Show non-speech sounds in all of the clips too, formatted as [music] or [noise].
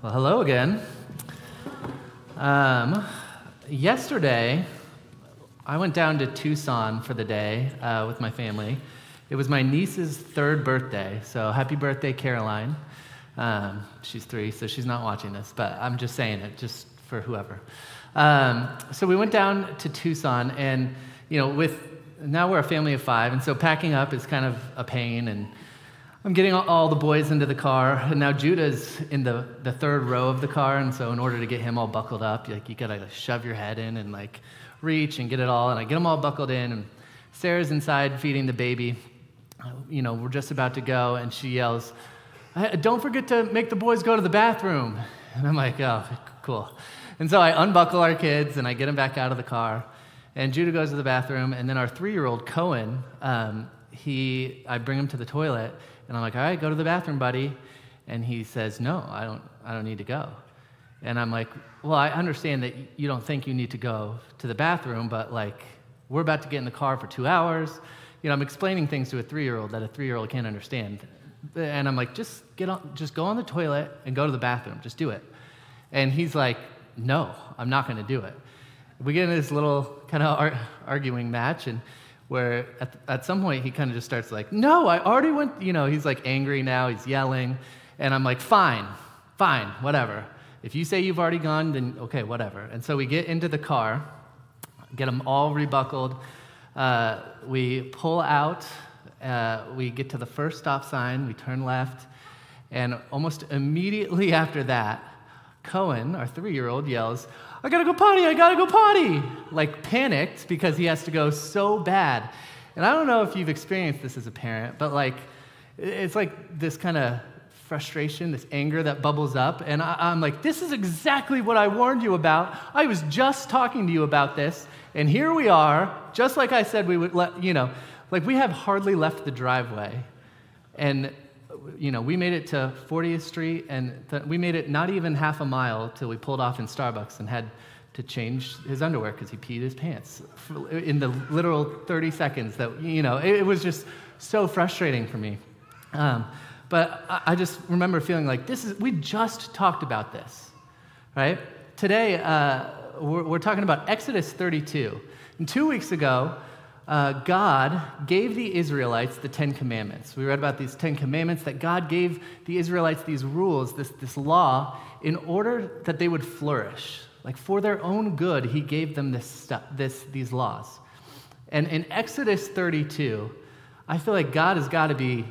Well, hello again. Um, yesterday, I went down to Tucson for the day uh, with my family. It was my niece's third birthday, so happy birthday, Caroline. Um, she's three, so she's not watching this, but I'm just saying it just for whoever. Um, so we went down to Tucson, and you know, with now we're a family of five, and so packing up is kind of a pain and I'm getting all the boys into the car, and now Judah's in the, the third row of the car, and so in order to get him all buckled up, like you gotta shove your head in and like reach and get it all, and I get them all buckled in, and Sarah's inside feeding the baby. You know, we're just about to go, and she yells, "Don't forget to make the boys go to the bathroom." And I'm like, "Oh, cool." And so I unbuckle our kids, and I get them back out of the car, and Judah goes to the bathroom, and then our three-year-old Cohen, um, he, I bring him to the toilet and I'm like, all right, go to the bathroom, buddy. And he says, no, I don't, I don't need to go. And I'm like, well, I understand that you don't think you need to go to the bathroom, but like, we're about to get in the car for two hours. You know, I'm explaining things to a three-year-old that a three-year-old can't understand. And I'm like, just get on, just go on the toilet and go to the bathroom. Just do it. And he's like, no, I'm not going to do it. We get in this little kind of ar- arguing match, and where at, at some point he kind of just starts like, no, I already went, you know, he's like angry now, he's yelling. And I'm like, fine, fine, whatever. If you say you've already gone, then okay, whatever. And so we get into the car, get them all rebuckled. Uh, we pull out, uh, we get to the first stop sign, we turn left, and almost immediately [laughs] after that, Cohen, our three year old, yells, I gotta go potty, I gotta go potty. Like panicked because he has to go so bad. And I don't know if you've experienced this as a parent, but like, it's like this kind of frustration, this anger that bubbles up. And I, am like, this is exactly what I warned you about. I was just talking to you about this. And here we are, just like I said we would let, you know, like we have hardly left the driveway. And you know, we made it to 40th Street, and th- we made it not even half a mile till we pulled off in Starbucks and had to change his underwear because he peed his pants in the literal 30 seconds that, you know, it, it was just so frustrating for me. Um, but I, I, just remember feeling like this is, we just talked about this, right? Today, uh, we're, we're talking about Exodus 32. And two weeks ago, uh, God gave the Israelites the Ten Commandments. We read about these Ten Commandments that God gave the Israelites these rules, this, this law, in order that they would flourish. Like for their own good, He gave them this stuff, this, these laws. And in Exodus 32, I feel like God has got to be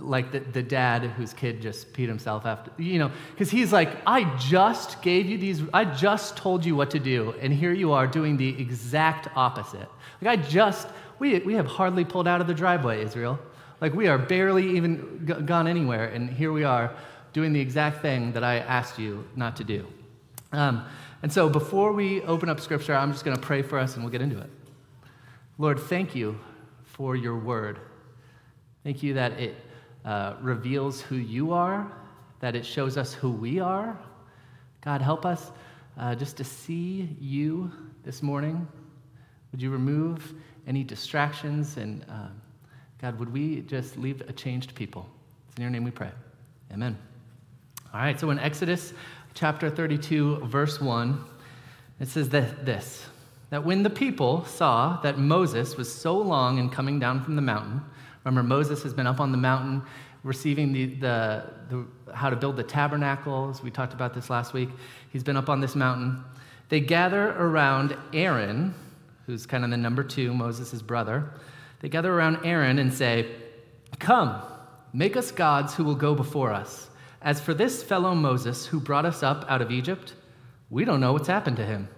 like the, the dad whose kid just peed himself after, you know, because he's like, I just gave you these, I just told you what to do, and here you are doing the exact opposite. Like, I just, we, we have hardly pulled out of the driveway, Israel. Like, we are barely even g- gone anywhere, and here we are doing the exact thing that I asked you not to do. Um, and so, before we open up scripture, I'm just going to pray for us and we'll get into it. Lord, thank you for your word. Thank you that it uh, reveals who you are, that it shows us who we are. God, help us uh, just to see you this morning. Would you remove any distractions? And uh, God, would we just leave a changed people? It's in your name we pray. Amen. All right, so in Exodus chapter 32, verse 1, it says this that when the people saw that Moses was so long in coming down from the mountain, Remember, Moses has been up on the mountain receiving the, the, the, how to build the tabernacles. We talked about this last week. He's been up on this mountain. They gather around Aaron, who's kind of the number two, Moses' brother. They gather around Aaron and say, Come, make us gods who will go before us. As for this fellow Moses who brought us up out of Egypt, we don't know what's happened to him.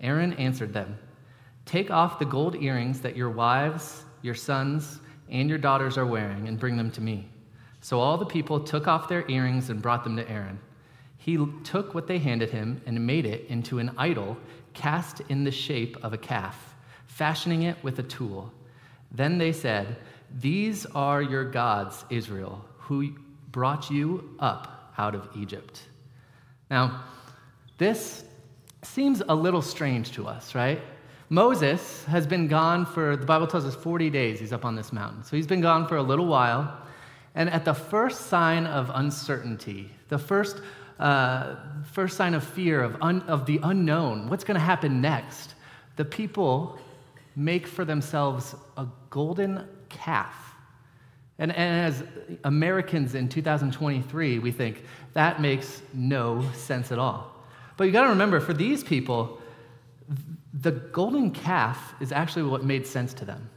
Aaron answered them, Take off the gold earrings that your wives, your sons, and your daughters are wearing, and bring them to me. So all the people took off their earrings and brought them to Aaron. He took what they handed him and made it into an idol cast in the shape of a calf, fashioning it with a tool. Then they said, These are your gods, Israel, who brought you up out of Egypt. Now, this seems a little strange to us, right? Moses has been gone for, the Bible tells us, 40 days he's up on this mountain. So he's been gone for a little while. And at the first sign of uncertainty, the first, uh, first sign of fear, of, un, of the unknown, what's going to happen next, the people make for themselves a golden calf. And, and as Americans in 2023, we think that makes no sense at all. But you got to remember, for these people, the golden calf is actually what made sense to them.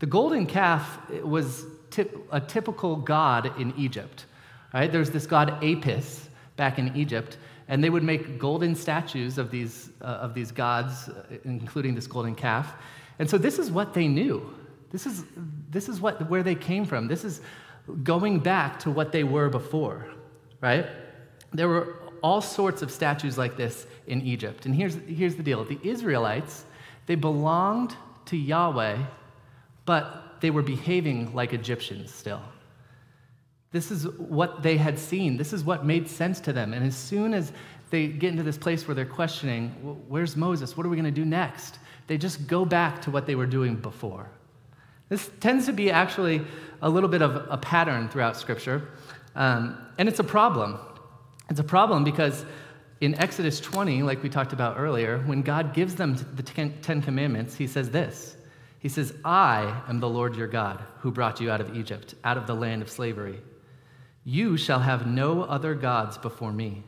The golden calf was tip, a typical god in Egypt. Right? There's this god Apis back in Egypt, and they would make golden statues of these, uh, of these gods, uh, including this golden calf. And so this is what they knew. This is, this is what, where they came from. This is going back to what they were before, right? There were all sorts of statues like this in Egypt. And here's, here's the deal the Israelites, they belonged to Yahweh, but they were behaving like Egyptians still. This is what they had seen. This is what made sense to them. And as soon as they get into this place where they're questioning, where's Moses? What are we going to do next? They just go back to what they were doing before. This tends to be actually a little bit of a pattern throughout Scripture, um, and it's a problem. It's a problem because in Exodus 20, like we talked about earlier, when God gives them the Ten Commandments, He says this He says, I am the Lord your God who brought you out of Egypt, out of the land of slavery. You shall have no other gods before me.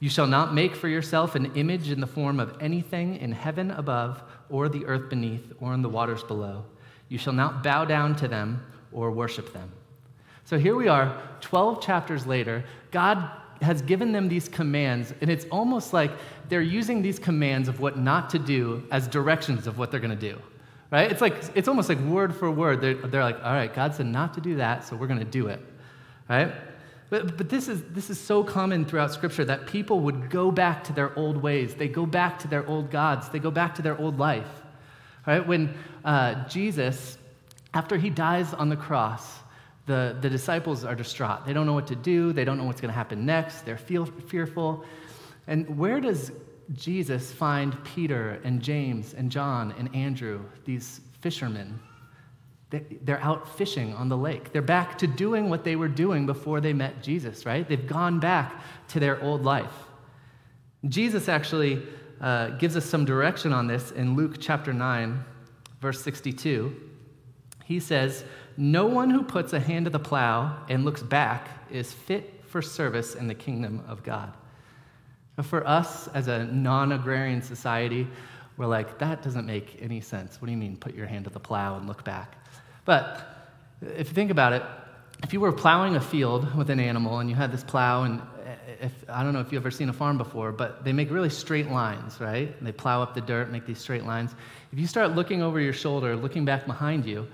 You shall not make for yourself an image in the form of anything in heaven above, or the earth beneath, or in the waters below. You shall not bow down to them or worship them. So here we are, 12 chapters later. God has given them these commands, and it's almost like they're using these commands of what not to do as directions of what they're going to do. Right? It's like it's almost like word for word. They're, they're like, all right, God said not to do that, so we're going to do it. Right? But, but this, is, this is so common throughout Scripture that people would go back to their old ways. They go back to their old gods. They go back to their old life. Right? When uh, Jesus, after he dies on the cross, the, the disciples are distraught. They don't know what to do, they don't know what's going to happen next, they're feel, fearful. And where does Jesus find Peter and James and John and Andrew, these fishermen? They're out fishing on the lake. They're back to doing what they were doing before they met Jesus, right? They've gone back to their old life. Jesus actually uh, gives us some direction on this in Luke chapter 9, verse 62. He says, No one who puts a hand to the plow and looks back is fit for service in the kingdom of God. For us as a non agrarian society, we're like, that doesn't make any sense. What do you mean, put your hand to the plow and look back? But if you think about it, if you were plowing a field with an animal and you had this plow, and if, I don't know if you've ever seen a farm before, but they make really straight lines, right? And they plow up the dirt, make these straight lines. If you start looking over your shoulder, looking back behind you,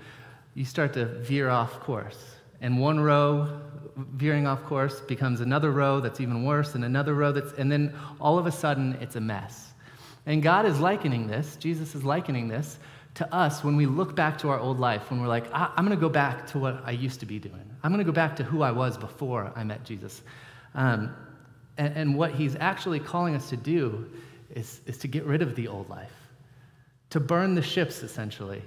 you start to veer off course. And one row veering off course becomes another row that's even worse, and another row that's, and then all of a sudden it's a mess. And God is likening this, Jesus is likening this to us when we look back to our old life, when we're like, I- am to go back to what I used to be doing. I'm to go back to who I was before I met Jesus. Um, and, and, what he's actually calling us to do is, is to get rid of the old life, to burn the ships, essentially.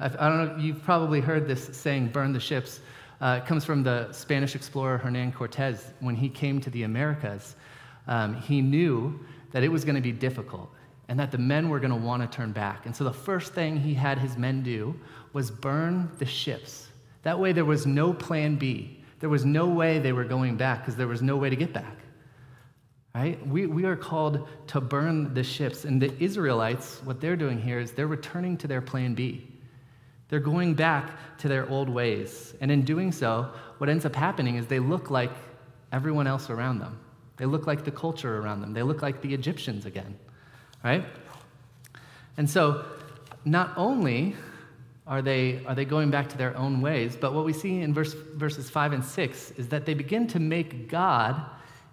I've, I do not know, you've probably heard this saying, burn the ships. Uh, it comes from the Spanish explorer Hernan Cortez. When he came to the Americas, um, he knew that it was going to be difficult and that the men were going to want to turn back. And so the first thing he had his men do was burn the ships. That way, there was no plan B. There was no way they were going back because there was no way to get back. Right? We, we are called to burn the ships. And the Israelites, what they're doing here is they're returning to their plan B. They're going back to their old ways. And in doing so, what ends up happening is they look like everyone else around them. They look like the culture around them. They look like the Egyptians again right? And so, not only are they, are they going back to their own ways, but what we see in verse, verses 5 and 6 is that they begin to make God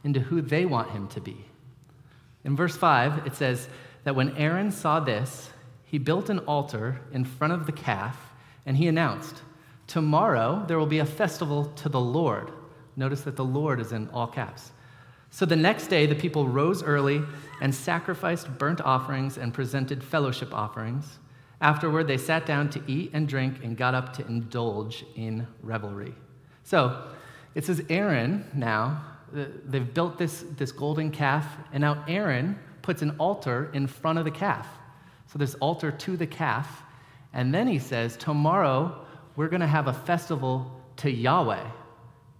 into who they want him to be. In verse 5, it says that when Aaron saw this, he built an altar in front of the calf, and he announced, Tomorrow there will be a festival to the Lord. Notice that the Lord is in all caps. So the next day, the people rose early and sacrificed burnt offerings and presented fellowship offerings. Afterward, they sat down to eat and drink and got up to indulge in revelry. So, it says Aaron now, uh, they've built this, this golden calf, and now Aaron puts an altar in front of the calf. So there's altar to the calf. And then he says, Tomorrow we're going to have a festival to Yahweh,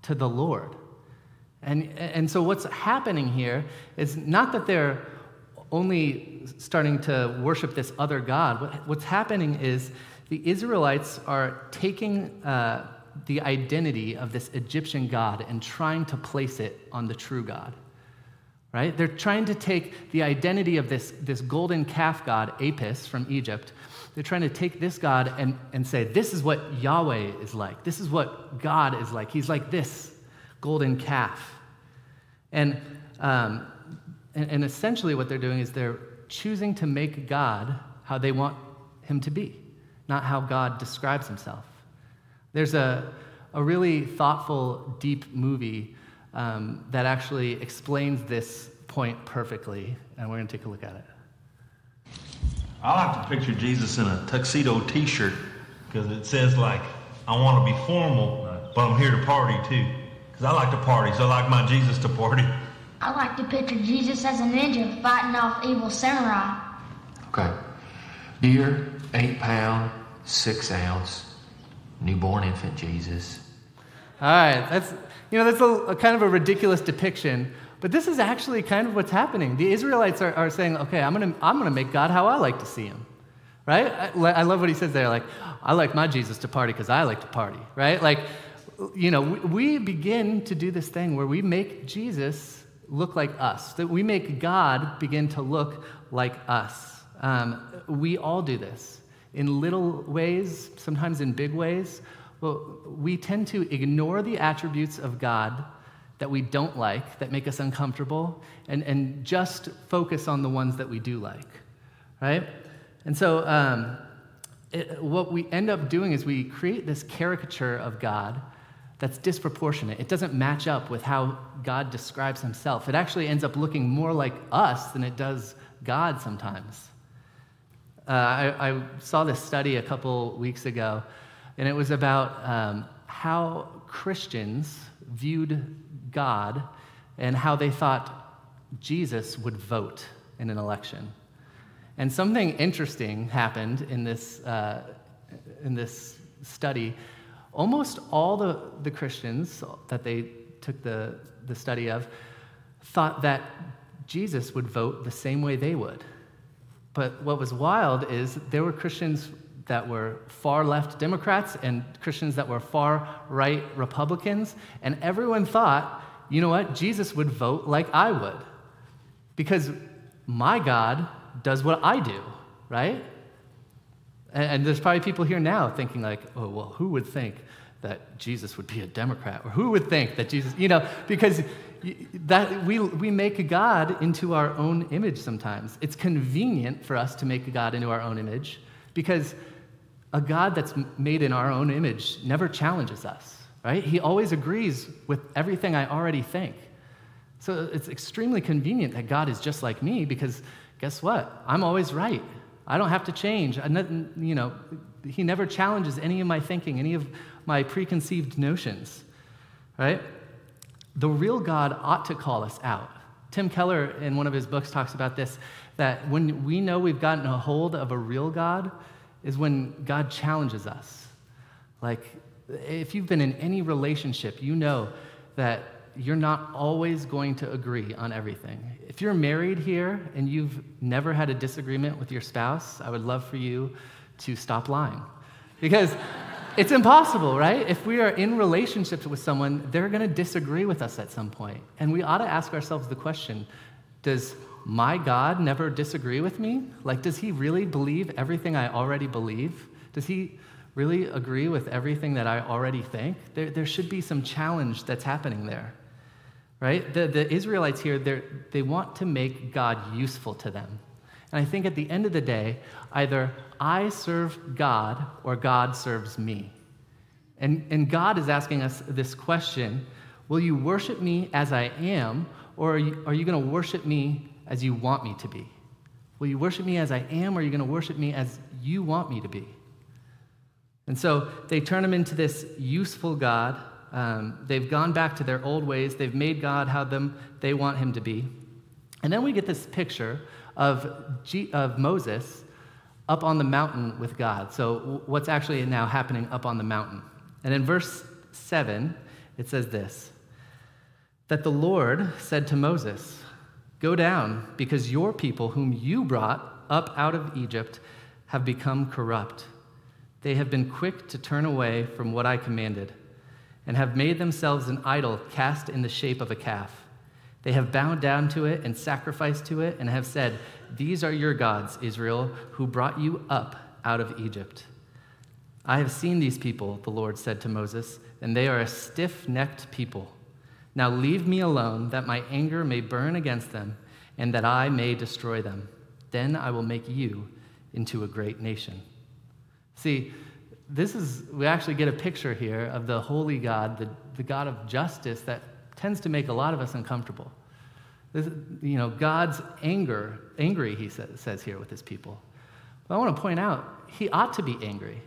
to the Lord. And, and so what's happening here is not that they're only starting to worship this other God. What's happening is the Israelites are taking uh, the identity of this Egyptian God and trying to place it on the true God. Right? They're trying to take the identity of this, this golden calf god, Apis from Egypt. They're trying to take this God and, and say, this is what Yahweh is like. This is what God is like. He's like this golden calf. And, um, and, and essentially, what they're doing is they're choosing to make God how they want him to be, not how God describes himself. There's a, a really thoughtful, deep movie um, that actually explains this point perfectly, and we're going to take a look at it. I like to picture Jesus in a tuxedo t shirt because it says, like, I want to be formal, but I'm here to party too. Because I like to party, so I like my Jesus to party. I like to picture Jesus as a ninja fighting off evil samurai. Okay. Dear, eight pound, six ounce, newborn infant Jesus. All right, that's you know that's a, a, kind of a ridiculous depiction, but this is actually kind of what's happening. The Israelites are, are saying, okay, I'm gonna I'm gonna make God how I like to see him, right? I, I love what he says there, like I like my Jesus to party because I like to party, right? Like, you know, we, we begin to do this thing where we make Jesus look like us, that we make God begin to look like us. Um, we all do this in little ways, sometimes in big ways. Well, we tend to ignore the attributes of God that we don't like, that make us uncomfortable, and, and just focus on the ones that we do like, right? And so, um, it, what we end up doing is we create this caricature of God that's disproportionate. It doesn't match up with how God describes himself. It actually ends up looking more like us than it does God sometimes. Uh, I, I, saw this study a couple weeks ago, and it was about um, how Christians viewed God and how they thought Jesus would vote in an election. And something interesting happened in this, uh, in this study. Almost all the, the Christians that they took the, the study of thought that Jesus would vote the same way they would. But what was wild is there were Christians that were far left Democrats and Christians that were far right Republicans, and everyone thought, you know what, Jesus would vote like I would. Because my God does what I do, right? And, there's probably people here now thinking, like, oh, well, who would think that Jesus would be a Democrat? Or who would think that Jesus, you know, because that we, we make a God into our own image sometimes. It's convenient for us to make a God into our own image because a God that's made in our own image never challenges us, right? He always agrees with everything I already think. So it's extremely convenient that God is just like me because guess what? I'm always right. I don't have to change. You know, he never challenges any of my thinking, any of my preconceived notions, right? the real God ought to call us out. Tim Keller, in one of his books, talks about this that when we know we've gotten a hold of a real God, is when God challenges us. Like, if you've been in any relationship, you know that you're not always going to agree on everything. If you're married here and you've never had a disagreement with your spouse, I would love for you to stop lying. Because [laughs] it's impossible, right? If we are in relationships with someone, they're going to disagree with us at some point. And we ought to ask ourselves the question Does my God never disagree with me? Like, does he really believe everything I already believe? Does he really agree with everything that I already think? There, there should be some challenge that's happening there, right? The, the Israelites here, they want to make God useful to them. And I think at the end of the day, either I serve God or God serves me. And, and God is asking us this question Will you worship me as I am, or are you, are you going to worship me as you want me to be? Will you worship me as I am, or are you going to worship me as you want me to be? And so they turn him into this useful God Um, they've gone back to their old ways. They've made God how them they want him to be. And then we get this picture of, G- of Moses up on the mountain with God. So, what's actually now happening up on the mountain? And in verse 7, it says this that the Lord said to Moses, Go down, because your people, whom you brought up out of Egypt, have become corrupt. They have been quick to turn away from what I commanded, and have made themselves an idol cast in the shape of a calf. They have bowed down to it and sacrificed to it, and have said, These are your gods, Israel, who brought you up out of Egypt. I have seen these people, the Lord said to Moses, and they are a stiff necked people. Now leave me alone, that my anger may burn against them, and that I may destroy them. Then I will make you into a great nation. See, this is, we actually get a picture here of the holy God, the, the God of justice that tends to make a lot of us uncomfortable. This, you know, God's anger, angry, he says, says here with his people. But I want to point out, he ought to be angry.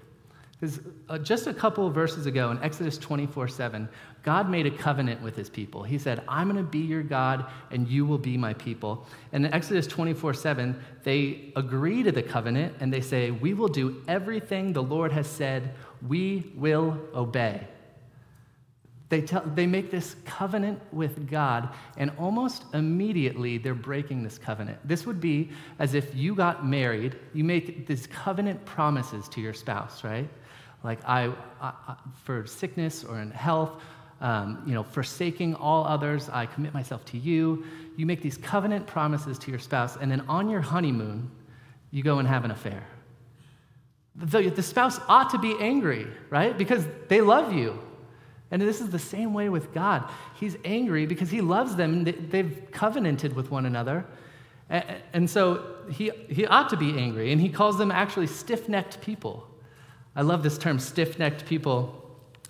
Because uh, just a couple of verses ago in Exodus 24 7, God made a covenant with his people. He said, I'm going to be your God and you will be my people. And in Exodus 24 7, they agree to the covenant and they say, We will do everything the Lord has said, we will obey. They, tell, they make this covenant with God, and almost immediately they're breaking this covenant. This would be as if you got married, you make these covenant promises to your spouse, right? Like, I, I for sickness or in health, um, you know, forsaking all others, I commit myself to you. You make these covenant promises to your spouse, and then on your honeymoon, you go and have an affair. The, the spouse ought to be angry, right? Because they love you. And this is the same way with God. He's angry because he loves them. They've covenanted with one another. And so he, he ought to be angry. And he calls them actually stiff necked people. I love this term, stiff necked people.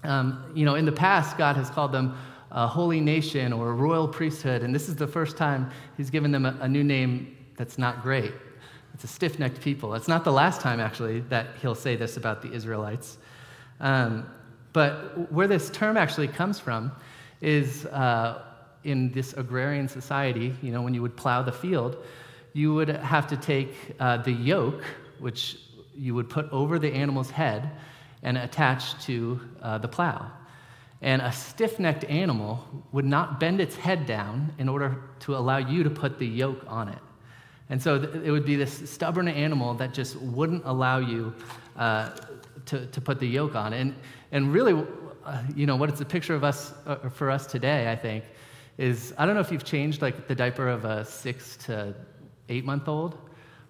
Um, you know, in the past, God has called them a holy nation or a royal priesthood. And this is the first time he's given them a, a new name that's not great. It's a stiff necked people. It's not the last time, actually, that he'll say this about the Israelites. Um, but where this term actually comes from is uh, in this agrarian society, you know, when you would plow the field, you would have to take uh, the yoke, which you would put over the animal's head and attach to uh, the plow. And a stiff necked animal would not bend its head down in order to allow you to put the yoke on it. And so th- it would be this stubborn animal that just wouldn't allow you uh, to, to put the yoke on. And, and really, uh, you know, what it's a picture of us, uh, for us today, I think, is I don't know if you've changed like the diaper of a six to eight month old,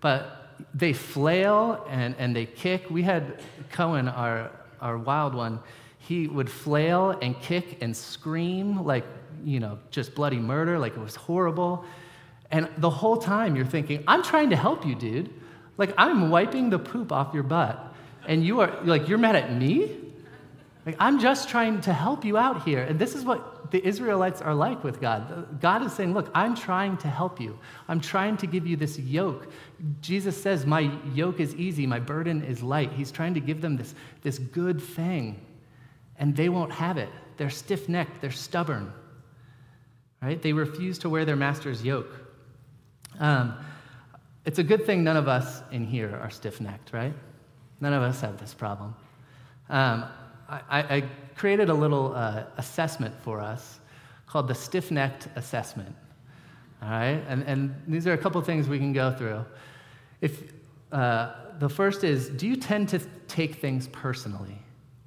but they flail and, and they kick. We had Cohen, our, our wild one, he would flail and kick and scream like, you know, just bloody murder, like it was horrible. And the whole time you're thinking, I'm trying to help you, dude. Like, I'm wiping the poop off your butt and you are like, you're mad at me? Like, I'm just trying to help you out here. And this is what the Israelites are like with God. God is saying, Look, I'm trying to help you. I'm trying to give you this yoke. Jesus says, My yoke is easy, my burden is light. He's trying to give them this, this good thing, and they won't have it. They're stiff necked, they're stubborn. Right? They refuse to wear their master's yoke. Um, it's a good thing none of us in here are stiff necked, right? None of us have this problem. Um, I, I, created a little uh, assessment for us called the stiff necked assessment. All right? And, and these are a couple things we can go through. If, uh, the first is do you tend to take things personally?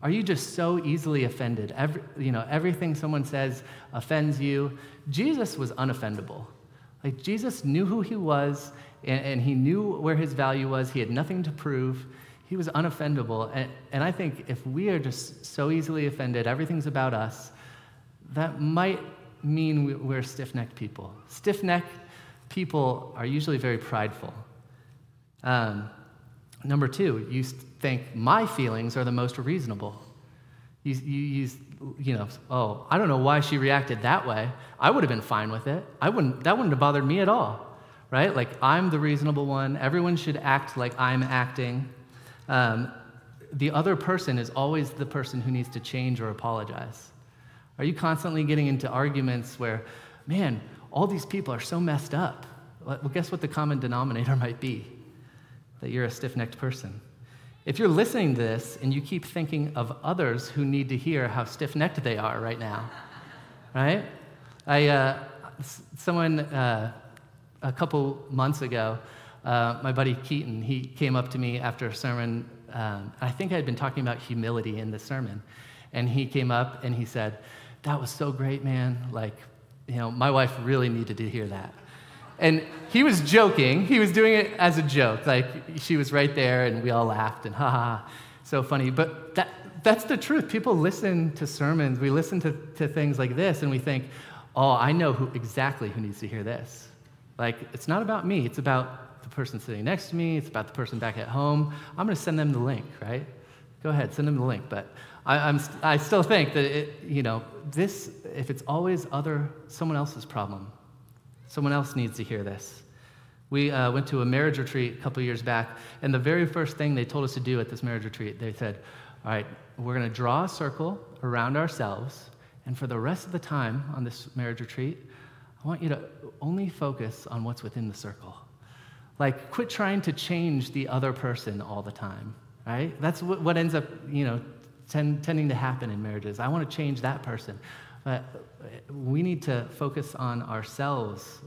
Are you just so easily offended? Every, you know, everything someone says offends you. Jesus was unoffendable. Like, Jesus knew who he was, and, and he knew where his value was. He had nothing to prove. He was unoffendable. And, and I think if we are just so easily offended, everything's about us, that might mean we're stiff necked people. Stiff necked people are usually very prideful. Um, number two, you think my feelings are the most reasonable. You, you, you, you know, oh, I don't know why she reacted that way. I would have been fine with it. I wouldn't, that wouldn't have bothered me at all, right? Like, I'm the reasonable one. Everyone should act like I'm acting. Um, the other person is always the person who needs to change or apologize. Are you constantly getting into arguments where, man, all these people are so messed up? Well, guess what the common denominator [laughs] might be? That you're a stiff necked person. If you're listening to this and you keep thinking of others who need to hear how stiff necked they are right now, [laughs] right? I, uh, someone uh, a couple months ago, uh, my buddy Keaton, he came up to me after a sermon. Um, I think I had been talking about humility in the sermon. And he came up and he said, That was so great, man. Like, you know, my wife really needed to hear that. And he was joking. He was doing it as a joke. Like, she was right there and we all laughed and ha ha, so funny. But that, that's the truth. People listen to sermons, we listen to, to things like this, and we think, oh, I know who, exactly who needs to hear this. Like, it's not about me, it's about person sitting next to me, it's about the person back at home. I'm going to send them the link, right? Go ahead, send them the link. But I, am I still think that, it, you know, this, if it's always other, someone else's problem, someone else needs to hear this. We uh, went to a marriage retreat a couple years back, and the very first thing they told us to do at this marriage retreat, they said, All right, we're going to draw a circle around ourselves, and for the rest of the time on this marriage retreat, I want you to only focus on what's within the circle. Like, quit trying to change the other person all the time, right? That's what, what ends up, you know, ten, tending to happen in marriages. I want to change that person. But we need to focus on ourselves,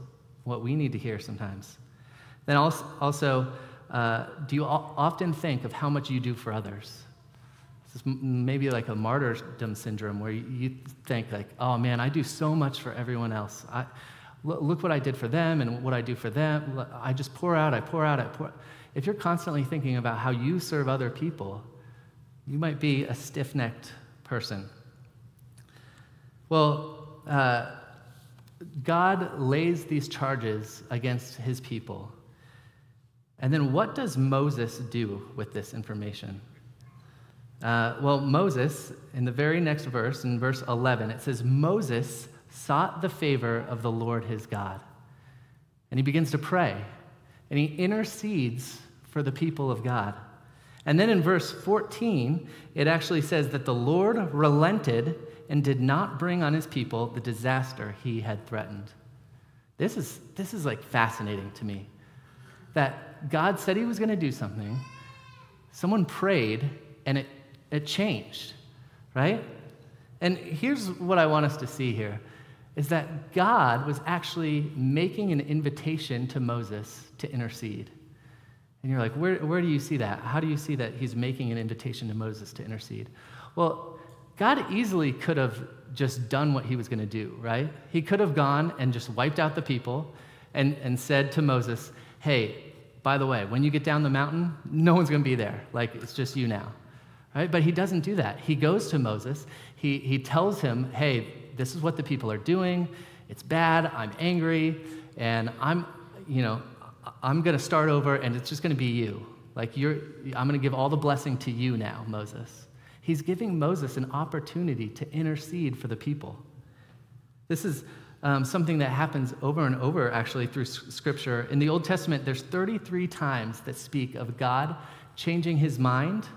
what we need to hear sometimes. Then also, also uh, do you often think of how much you do for others? This is maybe like a martyrdom syndrome where you think like, oh man, I do so much for everyone else. I, look what I did for them and what I do for them. I just pour out, I pour out, I pour. If you're constantly thinking about how you serve other people, you might be a stiff necked person. Well, uh, God lays these charges against his people. And then what does Moses do with this information? Uh, well, Moses, in the very next verse, in verse 11, it says, Moses sought the favor of the Lord his God. And he begins to pray, and he intercedes for the people of God. And then in verse 14, it actually says that the Lord relented and did not bring on his people the disaster he had threatened. This is, this is like fascinating to me. That God said he was going to do something, someone prayed, and it, it changed, right? And here's what I want us to see here is that God was actually making an invitation to Moses to intercede. And you're like, where, where do you see that? How do you see that he's making an invitation to Moses to intercede? Well, God easily could have just done what he was going to do, right? He could have gone and just wiped out the people and, and said to Moses, hey, by the way, when you get down the mountain, no one's going to be there. Like, it's just you now. Right? But he doesn't do that. He goes to Moses. He, he tells him, hey, this is what the people are doing. It's bad. I'm angry. And I'm, you know, I'm going to start over and it's just going to be you. Like, you're, I'm going to give all the blessing to you now, Moses. He's giving Moses an opportunity to intercede for the people. This is um, something that happens over and over, actually, through Scripture. In the Old Testament, there's 33 times that speak of God changing his mind.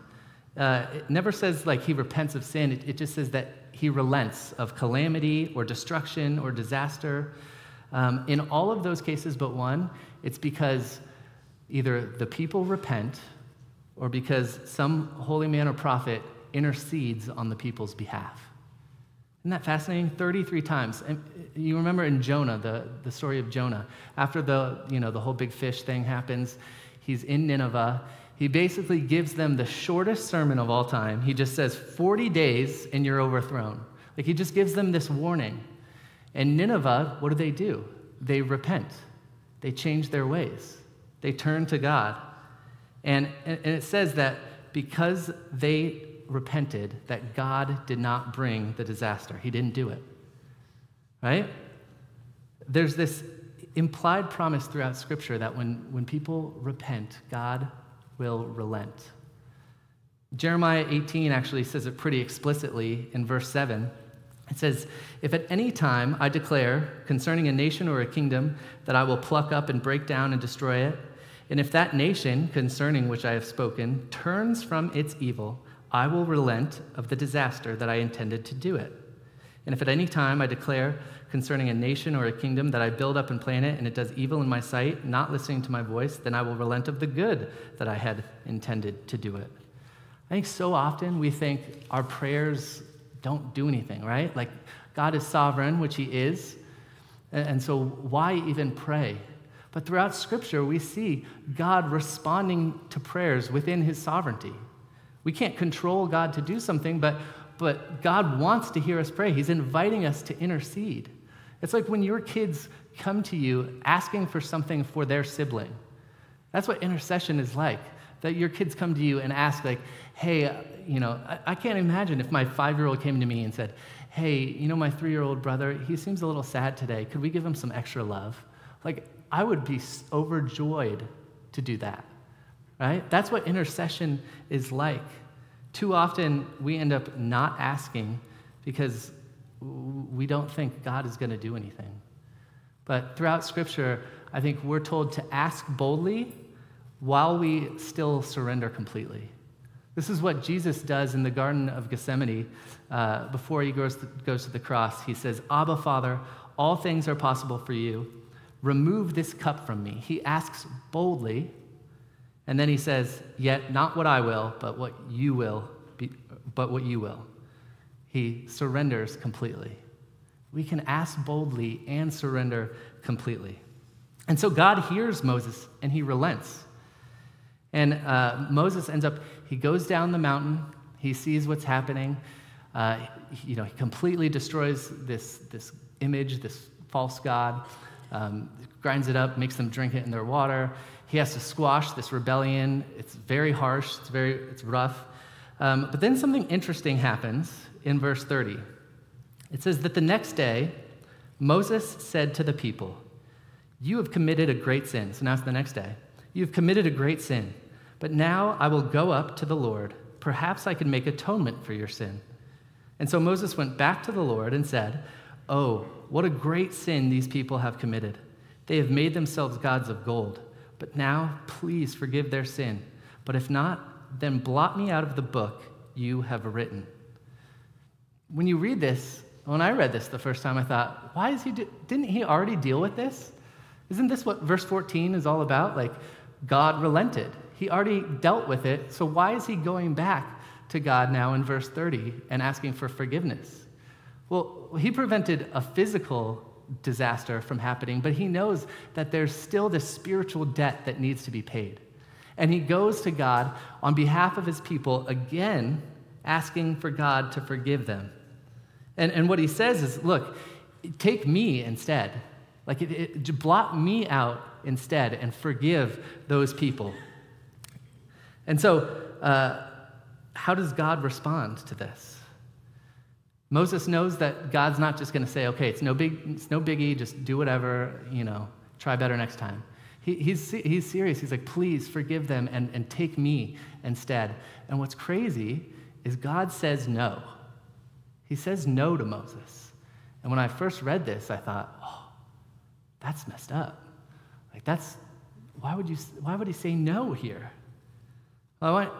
Uh, it never says like he repents of sin, it, it just says that he relents of calamity or destruction or disaster. Um, in all of those cases but one, it's because either the people repent or because some holy man or prophet intercedes on the people's behalf. Isn't that fascinating? 33 times. And you remember in Jonah, the, the story of Jonah, after the, you know, the whole big fish thing happens, he's in Nineveh. He basically gives them the shortest sermon of all time. He just says, 40 days and you're overthrown. Like he just gives them this warning. And Nineveh, what do they do? They repent. They change their ways. They turn to God. And, and it says that because they repented, that God did not bring the disaster. He didn't do it. Right? There's this implied promise throughout Scripture that when, when people repent, God will relent. Jeremiah 18 actually says it pretty explicitly in verse 7. It says, If at any time I declare concerning a nation or a kingdom that I will pluck up and break down and destroy it, and if that nation concerning which I have spoken turns from its evil, I will relent of the disaster that I intended to do it. And if at any time I declare concerning a nation or a kingdom that I build up and plan it, and it does evil in my sight, not listening to my voice, then I will relent of the good that I had intended to do it. I think so often we think our prayers don't do anything, right? Like God is sovereign, which He is, and so why even pray? But throughout Scripture, we see God responding to prayers within His sovereignty. We can't control God to do something, but, but God wants to hear us pray. He's inviting us to intercede. It's like when your kids come to you asking for something for their sibling. That's what intercession is like. That your kids come to you and ask, like, hey, uh, you know, I, I can't imagine if my five year old came to me and said, hey, you know, my three year old brother, he seems a little sad today. Could we give him some extra love? Like, I would be overjoyed to do that, right? That's what intercession is like. Too often, we end up not asking because we don't think God is going to do anything. But throughout Scripture, I think we're told to ask boldly while we still surrender completely. This is what Jesus does in the Garden of Gethsemane uh, before he goes to, goes to the cross. He says, Abba, Father, all things are possible for you. Remove this cup from me. He asks boldly, and then he says, Yet not what I will, but what you will, be, but what you will. He surrenders completely. We can ask boldly and surrender completely. And so God hears Moses and he relents. And uh, Moses ends up, he goes down the mountain, he sees what's happening. Uh, you know, he completely destroys this, this image, this false God, um, grinds it up, makes them drink it in their water. He has to squash this rebellion. It's very harsh, it's, very, it's rough. Um, but then something interesting happens in verse 30. It says that the next day, Moses said to the people, You have committed a great sin. So now it's the next day. You have committed a great sin. But now I will go up to the Lord. Perhaps I can make atonement for your sin. And so Moses went back to the Lord and said, Oh, what a great sin these people have committed. They have made themselves gods of gold. But now, please forgive their sin. But if not, then blot me out of the book you have written. When you read this, when I read this the first time, I thought, why is he, do- didn't he already deal with this? Isn't this what verse 14 is all about? Like, God relented. He already dealt with it, so why is he going back to God now in verse 30 and asking for forgiveness? Well, he prevented a physical disaster from happening, but he knows that there's still this spiritual debt that needs to be paid. And he goes to God on behalf of his people again, asking for God to forgive them. And, and what he says is, look, take me instead. Like, it, it, blot me out instead and forgive those people. And so, uh, how does God respond to this? Moses knows that God's not just going to say, okay, it's no, big, it's no biggie, just do whatever, you know, try better next time. He, he's, he's serious. He's like, please forgive them and, and take me instead. And what's crazy is God says no. He says no to Moses. And when I first read this, I thought, oh, that's messed up. Like, that's, why would, you, why would he say no here? Well, I want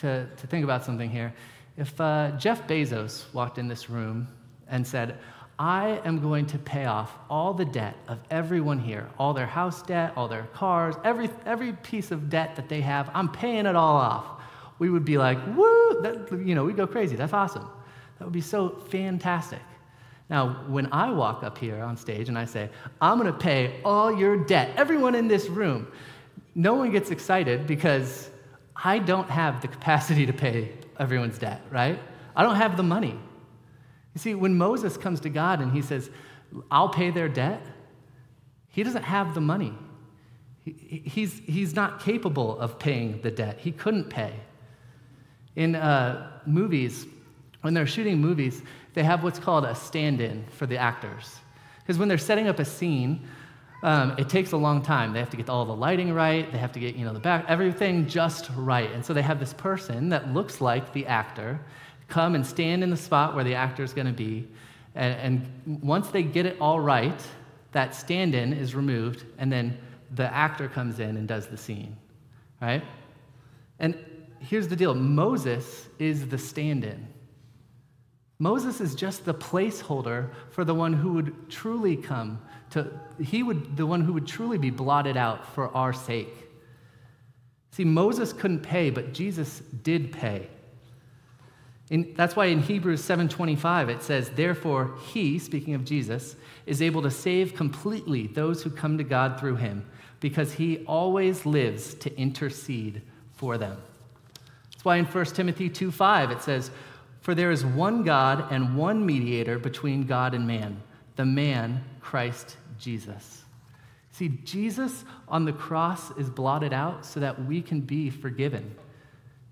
to, to think about something here. If uh, Jeff Bezos walked in this room and said, I am going to pay off all the debt of everyone here, all their house debt, all their cars, every, every piece of debt that they have, I'm paying it all off. We would be like, woo, that, you know, we'd go crazy. That's awesome. That would be so fantastic. Now, when I walk up here on stage and I say, I'm going to pay all your debt, everyone in this room, no one gets excited because I don't have the capacity to pay everyone's debt, right? I don't have the money. You see, when Moses comes to God and he says, I'll pay their debt, he doesn't have the money. He, he's, he's not capable of paying the debt. He couldn't pay. In uh, movies, when they're shooting movies, they have what's called a stand in for the actors. Because when they're setting up a scene, um, it takes a long time. They have to get all the lighting right. They have to get you know the back everything just right. And so they have this person that looks like the actor come and stand in the spot where the actor is going to be. And, and once they get it all right, that stand-in is removed, and then the actor comes in and does the scene. Right? And here's the deal: Moses is the stand-in. Moses is just the placeholder for the one who would truly come to, he would, the one who would truly be blotted out for our sake. See, Moses couldn't pay, but Jesus did pay. In, that's why in Hebrews 7:25 it says, "Therefore he, speaking of Jesus, is able to save completely those who come to God through him, because he always lives to intercede for them." That's why in 1 Timothy 2:5 it says, "For there is one God and one mediator between God and man, the man Christ Jesus." See, Jesus on the cross is blotted out so that we can be forgiven.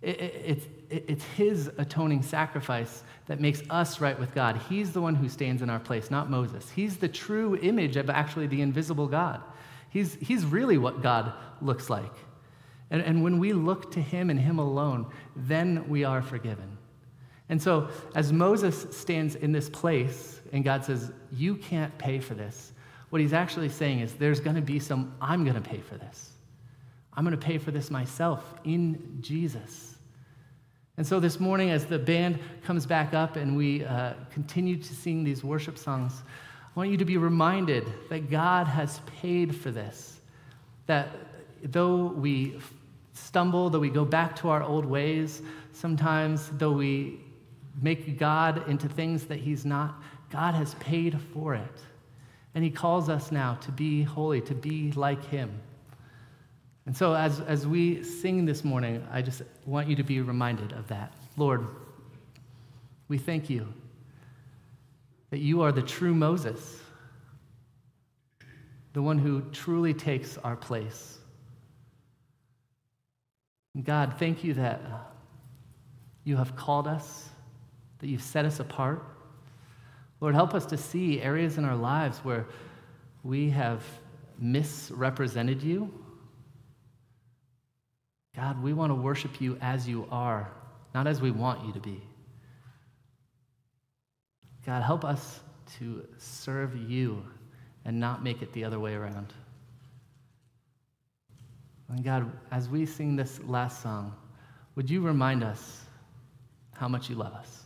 It, it, it's, it, it's His atoning sacrifice that makes us right with God. He's the one who stands in our place, not Moses. He's the true image of actually the invisible God. He's, he's really what God looks like. And, and when we look to Him and Him alone, then we are forgiven. And so, as Moses stands in this place and God says, You can't pay for this, what he's actually saying is, There's going to be some, I'm going to pay for this. I'm going to pay for this myself in Jesus. And so this morning, as the band comes back up and we uh, continue to sing these worship songs, I want you to be reminded that God has paid for this. That though we stumble, though we go back to our old ways, sometimes though we make God into things that He's not, God has paid for it. And He calls us now to be holy, to be like Him. And so, as, as we sing this morning, I just want you to be reminded of that. Lord, we thank you that you are the true Moses, the one who truly takes our place. God, thank you that uh, you have called us, that you've set us apart. Lord, help us to see areas in our lives where we have misrepresented you God, we want to worship you as you are, not as we want you to be. God, help us to serve you and not make it the other way around. And God, as we sing this last song, would you remind us how much you love us?